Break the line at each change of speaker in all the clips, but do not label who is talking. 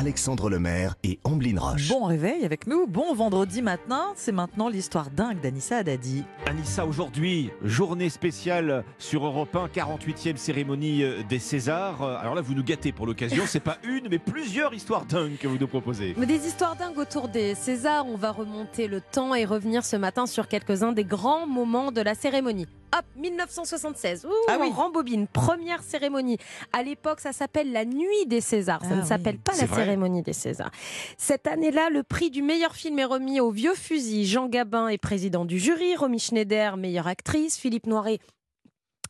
Alexandre Lemaire et Amblin Roche.
Bon réveil avec nous, bon vendredi matin, c'est maintenant l'histoire dingue d'Anissa Haddadi.
Anissa, aujourd'hui, journée spéciale sur Europe 1, 48e cérémonie euh, des Césars. Euh, Alors là, vous nous gâtez pour l'occasion. C'est pas une, mais plusieurs histoires dingues que vous nous proposez.
Mais des histoires dingues autour des Césars. On va remonter le temps et revenir ce matin sur quelques-uns des grands moments de la cérémonie. Hop, 1976. Ouh,
Ah oui.
on rembobine. Première cérémonie. À l'époque, ça s'appelle la Nuit des Césars. Ça
Ah
ne
oui,
s'appelle pas la
vrai.
cérémonie des Césars. Cette année-là, le prix du meilleur film est remis au Vieux Fusil. Jean Gabin est président du jury. Romy Schneider, meilleure actrice. Philippe Noiret,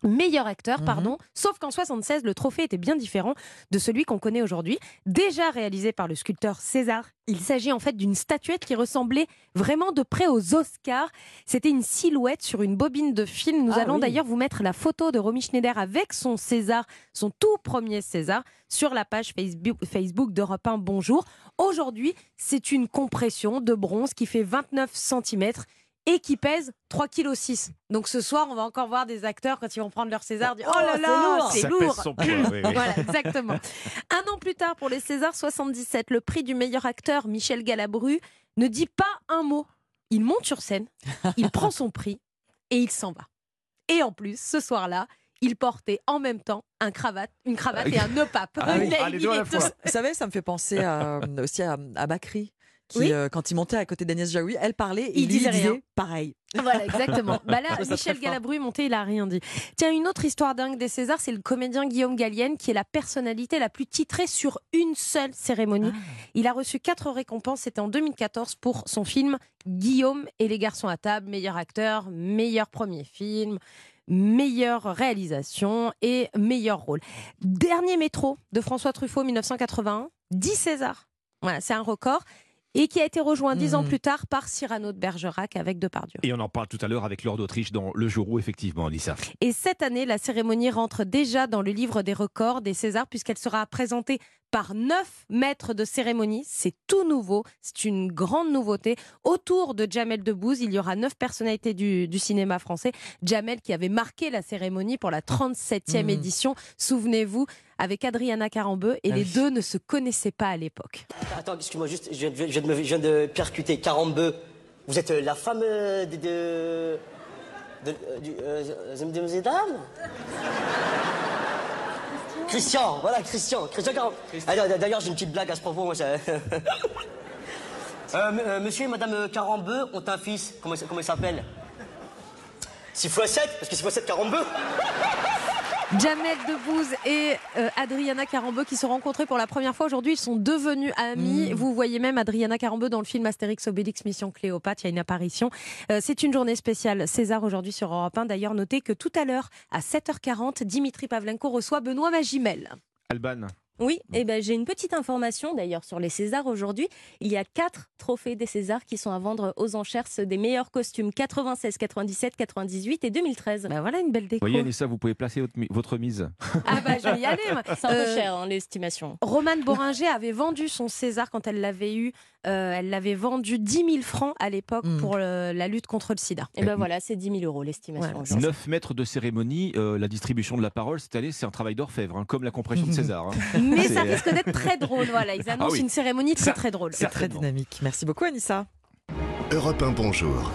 meilleur acteur,
Mhm.
pardon. Sauf qu'en 76, le trophée était bien différent de celui qu'on connaît aujourd'hui. Déjà réalisé par le sculpteur César, il s'agit en fait d'une statuette qui ressemblait vraiment de près aux Oscars. C'était une silhouette sur une bobine de film. Nous
Ah
allons
oui.
d'ailleurs vous mettre la photo de Romy Schneider avec son César, son tout premier César, sur la page Facebook, Facebook d'Europe 1 Bonjour. Aujourd'hui, c'est une compression de bronze qui fait 29 cm et qui pèse 3,6 kg. Donc ce soir, on va encore voir des acteurs quand ils vont prendre leur César dire Oh, là
c'est
là,
lourd.
c'est
Ça
lourd.
pèse son poids. oui, oui.
Voilà, exactement. Un an plus tard, pour les Césars 77, le prix du meilleur acteur, Michel Galabru, ne dit pas un mot. Il monte sur scène, il prend son prix et il s'en va. Et en plus, ce soir-là, il portait en même temps un cravate, une cravate et un nœud pape.
Ah oui,
a
ah,
tout-
Vous savez, ça me fait penser à- aussi à, à Bakri. Qui,
Oui.
euh, quand il montait à côté d'Agnès Jaoui, elle parlait et
Il
lui
disait rien.
pareil.
Voilà, exactement. Bah là, Michel. Galabru monté, il a rien dit. Tiens, une autre histoire dingue des Césars, c'est le comédien Guillaume Gallienne, qui est la personnalité la plus titrée sur une seule cérémonie. Il a reçu quatre récompenses, c'était en 2014 pour son film Guillaume et les garçons à table, meilleur acteur, meilleur premier film, meilleure réalisation et meilleur rôle. Dernier métro de François Truffaut 1981, 10 Césars. Voilà, c'est un record. Et qui a été rejoint dix ans
Mhm.
plus tard par Cyrano de Bergerac avec Depardieu.
Et on en parle tout à l'heure avec Lord d'Autriche dans Le jour où, effectivement, Anissa.
Et cette année, la cérémonie rentre déjà dans le livre des records des Césars puisqu'elle sera présentée par neuf maîtres de cérémonie. C'est tout nouveau, c'est une grande nouveauté. Autour de Jamel Debbouze, il y aura neuf personnalités du, du cinéma français. Jamel qui avait marqué la cérémonie pour la 37e
Mhm.
édition, souvenez-vous, avec Adriana Carambeu. Et
Ah
les
oui.
deux ne se connaissaient pas à l'époque.
Attends, excuse-moi, juste, je viens, de- je viens de, me- je viens de percuter Carambeu. Vous êtes euh, la femme euh, de. de. de. de- de- de- Christian, voilà, Christian. Christian. Ah, D'ailleurs, j'ai une petite blague à ce propos. Moi, Euh, euh, monsieur et madame Carambeu ont un fils. Comment, il- comment il s'appelle? 6 x 7 Parce que 6 x 7 Carambeu
Jamel Debbouze et euh, Adriana Carambeu qui se rencontraient pour la première fois aujourd'hui. Ils sont devenus amis. Vous voyez même Adriana Carambeu dans le film Astérix Obélix Mission Cléopâtre. Il y a une apparition. Euh, c'est une journée spéciale César aujourd'hui sur Europe 1. D'ailleurs, notez que tout à l'heure, à 7h40, Dimitri Pavlenko reçoit Benoît Magimel.
Alban,
Oui, et ben j'ai une petite information d'ailleurs sur les Césars aujourd'hui. Il y a quatre trophées des Césars qui sont à vendre aux enchères, ceux des meilleurs costumes 96, 97, 98 et 2013.
Ben voilà une belle déco.
vous voyez, Anissa, vous pouvez placer votre, mi- votre mise.
Ah bah je vais y aller.
C'est un peu
Euh,
cher hein, l'estimation.
Romane Boringer avait vendu son César quand elle l'avait eu. Euh, elle l'avait vendu 10 000 francs à l'époque
Mm.
pour euh, la lutte contre le sida.
Et ben voilà, c'est 10 000 euros l'estimation.
Ouais,
aujourd'hui.
9 mètres de cérémonie, euh, la distribution de la parole cette année, c'est un travail d'orfèvre, hein, comme la compression de César. hein.
Mais ça risque d'être très drôle. Voilà, ils annoncent
Ah oui.
une cérémonie très très drôle.
C'est très dynamique. Merci beaucoup, Anissa.
Europe 1 Bonjour.